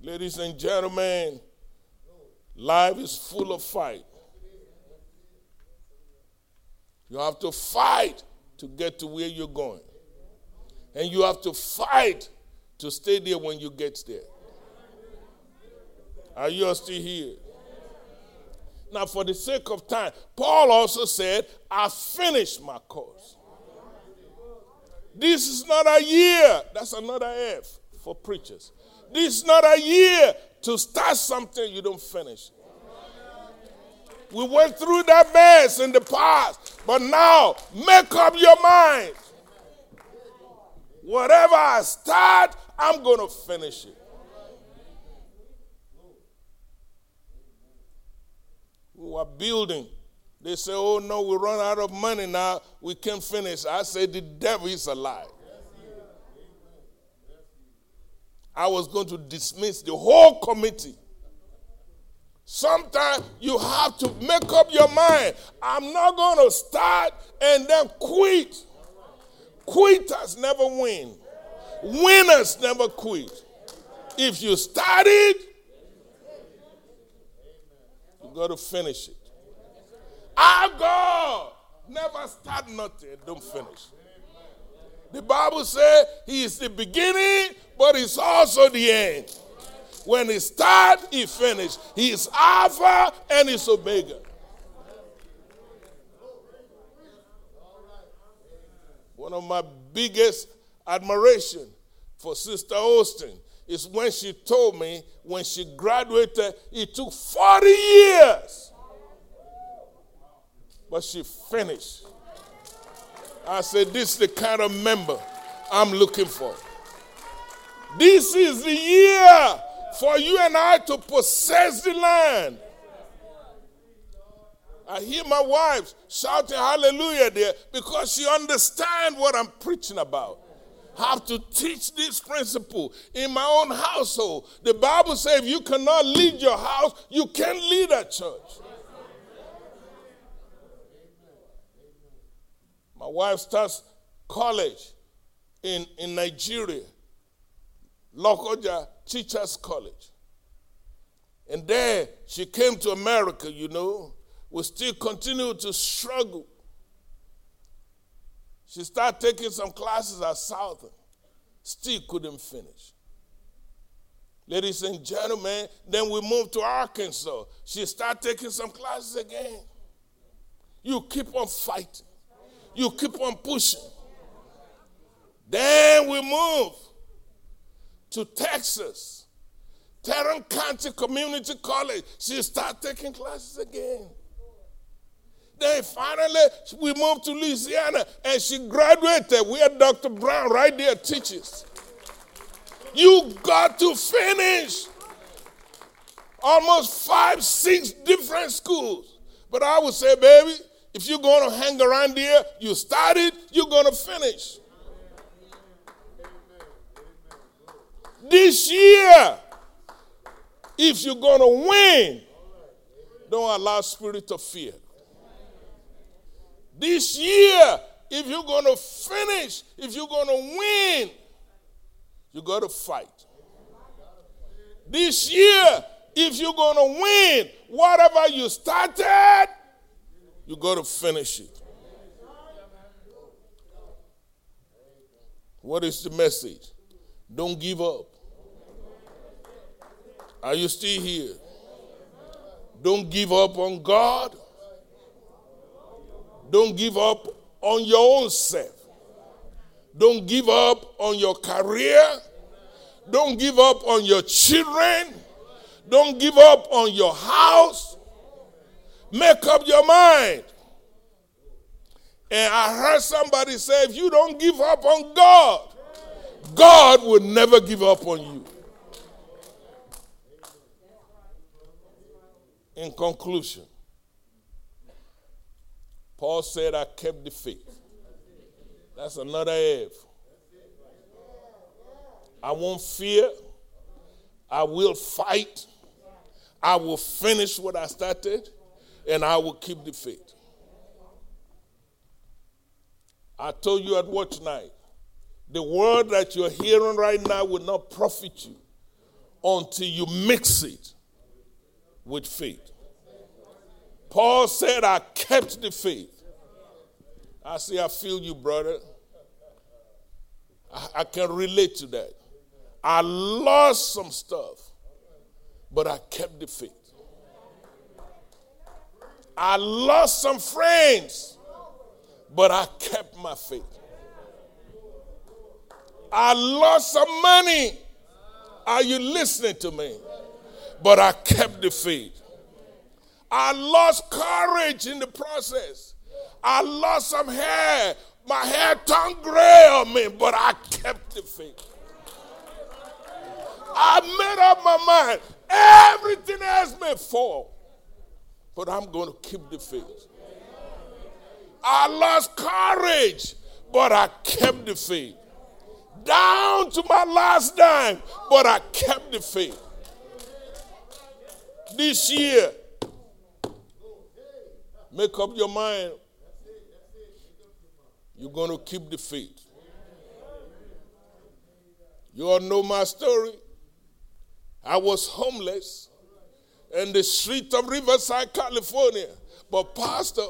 Ladies and gentlemen, life is full of fight. You have to fight to get to where you're going. And you have to fight to stay there when you get there. Are you still here? Now, for the sake of time, Paul also said, I finished my course. This is not a year. That's another F for preachers. This is not a year to start something you don't finish. We went through that mess in the past, but now make up your mind. Whatever I start, I'm going to finish it. We were building. They say, oh no, we run out of money now. We can't finish. I said, the devil is alive. I was going to dismiss the whole committee. Sometimes you have to make up your mind. I'm not going to start and then quit. Quitters never win. Winners never quit. If you started, you got to finish it. Our God never start nothing don't finish. The Bible says He is the beginning, but He's also the end. When He start, He finish. He is Alpha and He's Omega. One of my biggest admiration for Sister Austin is when she told me when she graduated, it took 40 years. But she finished. I said, This is the kind of member I'm looking for. This is the year for you and I to possess the land. I hear my wife shouting hallelujah there because she understands what I'm preaching about. Have to teach this principle in my own household. The Bible says if you cannot lead your house, you can't lead a church. My wife starts college in, in Nigeria, Lokoja Teachers College. And there she came to America, you know. We still continue to struggle. She started taking some classes at Southern, still couldn't finish. Ladies and gentlemen, then we moved to Arkansas. She started taking some classes again. You keep on fighting you keep on pushing. Then we move to Texas, Tarrant County Community College. She started taking classes again. Then finally, we moved to Louisiana and she graduated. We had Dr. Brown right there teaches. You got to finish almost five, six different schools. But I would say, baby, if you're going to hang around here, you started, you're going to finish. This year, if you're going to win, don't allow spirit of fear. This year, if you're going to finish, if you're going to win, you got to fight. This year, if you're going to win, whatever you started, you got to finish it. What is the message? Don't give up. Are you still here? Don't give up on God. Don't give up on your own self. Don't give up on your career. Don't give up on your children. Don't give up on your house. Make up your mind. And I heard somebody say, if you don't give up on God, God will never give up on you. In conclusion, Paul said, I kept the faith. That's another F. I won't fear. I will fight. I will finish what I started and I will keep the faith. I told you at watch night, the word that you're hearing right now will not profit you until you mix it with faith. Paul said, I kept the faith. I say, I feel you, brother. I, I can relate to that. I lost some stuff, but I kept the faith. I lost some friends, but I kept my faith. I lost some money. Are you listening to me? But I kept the faith. I lost courage in the process. I lost some hair. My hair turned gray on me, but I kept the faith. I made up my mind. Everything else may fall, but I'm going to keep the faith. I lost courage, but I kept the faith. Down to my last dime, but I kept the faith. This year, make up your mind. You're going to keep the faith. You all know my story. I was homeless in the street of Riverside, California. But, Pastor,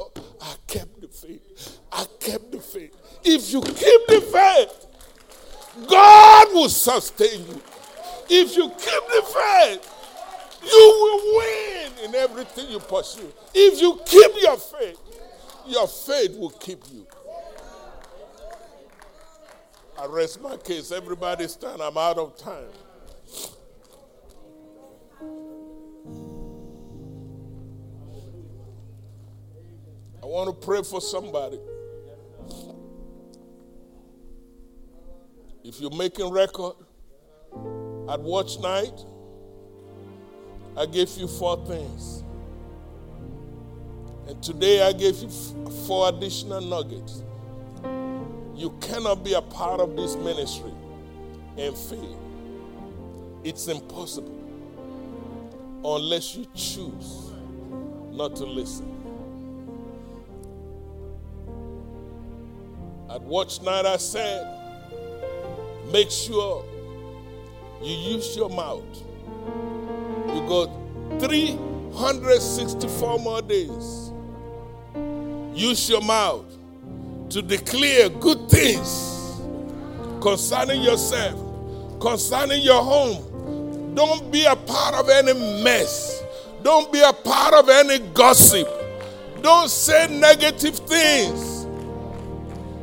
I kept the faith. I kept the faith. If you keep the faith, God will sustain you. If you keep the faith, you will win in everything you pursue. If you keep your faith, your faith will keep you. I rest my case. Everybody stand. I'm out of time. I want to pray for somebody. If you're making record at watch night, I gave you four things. And today I gave you four additional nuggets. You cannot be a part of this ministry and fail. It's impossible unless you choose not to listen. At watch night, I said, make sure you use your mouth. You got 364 more days. Use your mouth to declare good things concerning yourself, concerning your home. Don't be a part of any mess. Don't be a part of any gossip. Don't say negative things.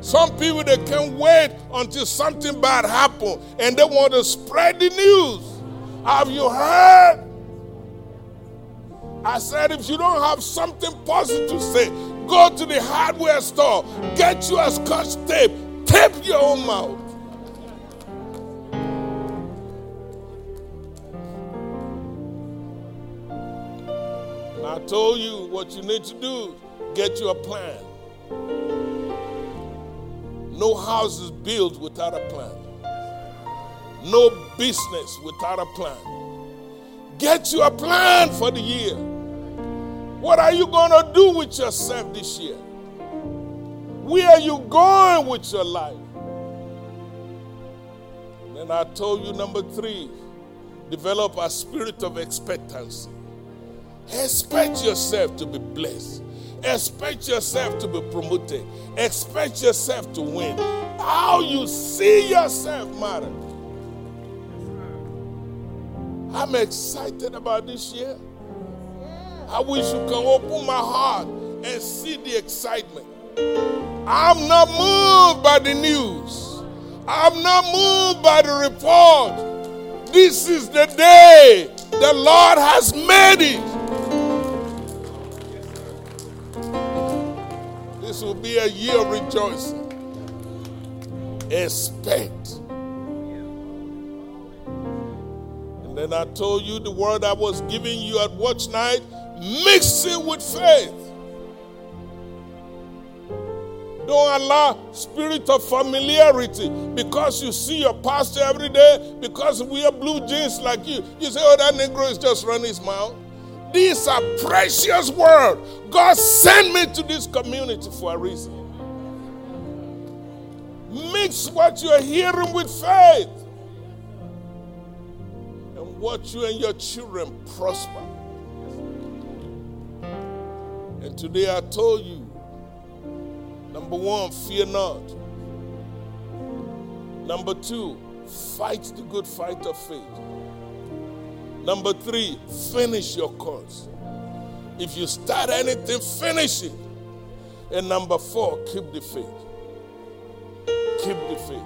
Some people they can't wait until something bad happens and they want to spread the news. Have you heard? I said if you don't have something positive to say, go to the hardware store, get you a scotch tape, tape your own mouth. And I told you what you need to do get you a plan. No house is built without a plan. No business without a plan. Get you a plan for the year. What are you going to do with yourself this year? Where are you going with your life? Then I told you number three, develop a spirit of expectancy. Expect yourself to be blessed. Expect yourself to be promoted. Expect yourself to win. How you see yourself matter. I'm excited about this year. I wish you can open my heart and see the excitement. I'm not moved by the news. I'm not moved by the report. This is the day the Lord has made it. This will be a year of rejoicing. Expect. And then I told you the word I was giving you at watch night, mix it with faith. Don't allow spirit of familiarity because you see your pastor every day, because we are blue jeans like you. You say, oh, that Negro is just running his mouth. These are precious words. God sent me to this community for a reason. Mix what you're hearing with faith and watch you and your children prosper. And today I told you number one, fear not. Number two, fight the good fight of faith. Number three, finish your course. If you start anything, finish it. And number four, keep the faith. Keep the faith.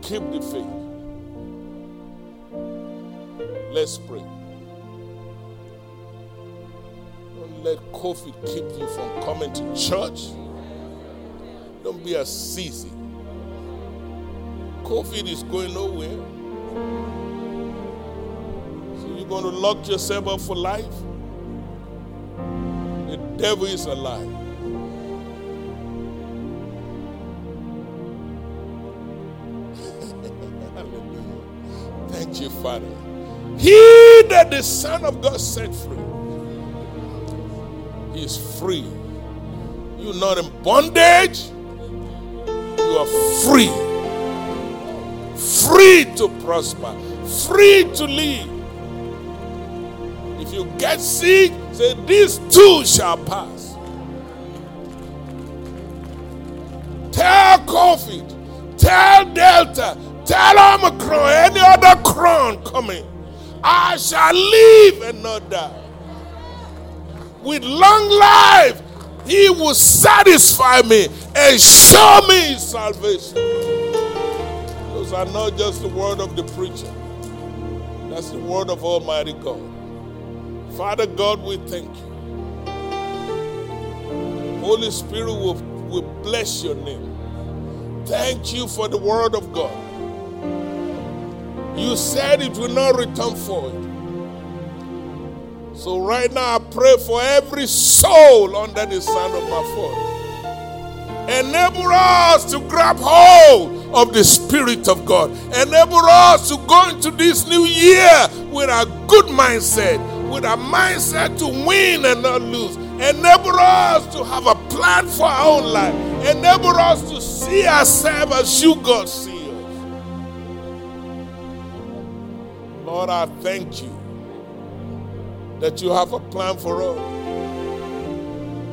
keep the faith. Let's pray. Don't let COVID keep you from coming to church. Don't be a sissy. COVID is going nowhere. You're going to lock yourself up for life? The devil is alive. Thank you, Father. He that the Son of God set free he is free. You're not in bondage, you are free. Free to prosper, free to live. If you get sick, say, This too shall pass. Tell COVID, tell Delta, tell Omicron, any other crown coming. I shall live and not die. With long life, he will satisfy me and show me his salvation. Those are not just the word of the preacher, that's the word of Almighty God. Father God, we thank you. Holy Spirit will, will bless your name. Thank you for the word of God. You said it will not return void. So right now I pray for every soul under the sound of my voice. Enable us to grab hold of the Spirit of God. Enable us to go into this new year with a good mindset, with a mindset to win and not lose. Enable us to have a plan for our own life. Enable us to see ourselves as you, God, see us. Lord, I thank you that you have a plan for us.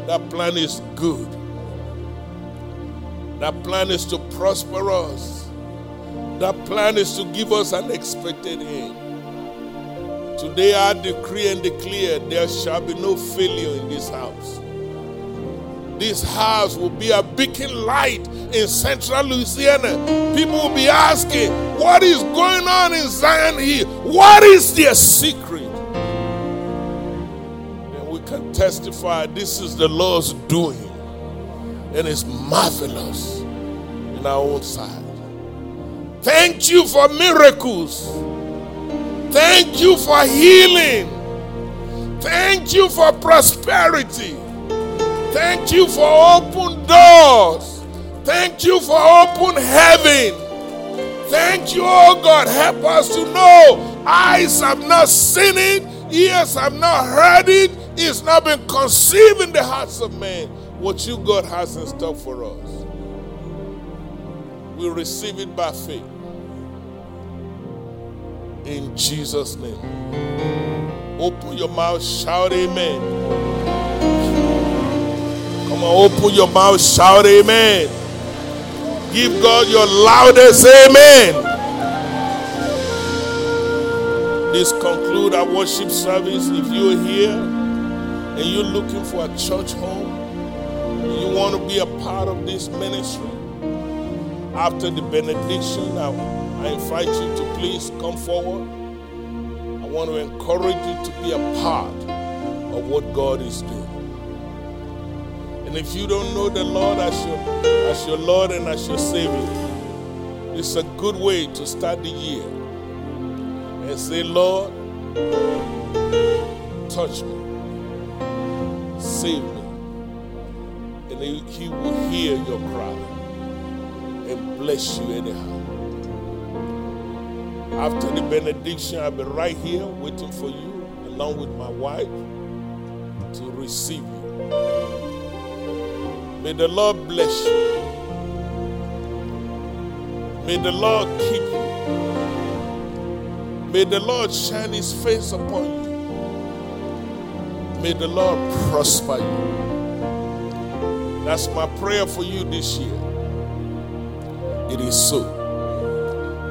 That plan is good. That plan is to prosper us. That plan is to give us an expected end. Today I decree and declare there shall be no failure in this house. This house will be a beacon light in central Louisiana. People will be asking, What is going on in Zion Hill? What is their secret? And we can testify this is the Lord's doing, and it's marvelous in our own sight. Thank you for miracles. Thank you for healing. Thank you for prosperity. Thank you for open doors. Thank you for open heaven. Thank you, oh God. Help us to know eyes have not seen it, ears have not heard it, it's not been conceived in the hearts of men what you, God, has in store for us. We receive it by faith. In Jesus' name. Open your mouth, shout amen. Come on, open your mouth, shout amen. Give God your loudest amen. This conclude our worship service. If you're here and you're looking for a church home, you want to be a part of this ministry, after the benediction, I, I invite you to please come forward. I want to encourage you to be a part of what God is doing. And if you don't know the Lord as your, as your Lord and as your Savior, it's a good way to start the year and say, Lord, touch me, save me. And he, will hear your cry and bless you anyhow. After the benediction, I'll be right here waiting for you, along with my wife, to receive you. May the Lord bless you. May the Lord keep you. May the Lord shine his face upon you. May the Lord prosper you. That's my prayer for you this year. It is so.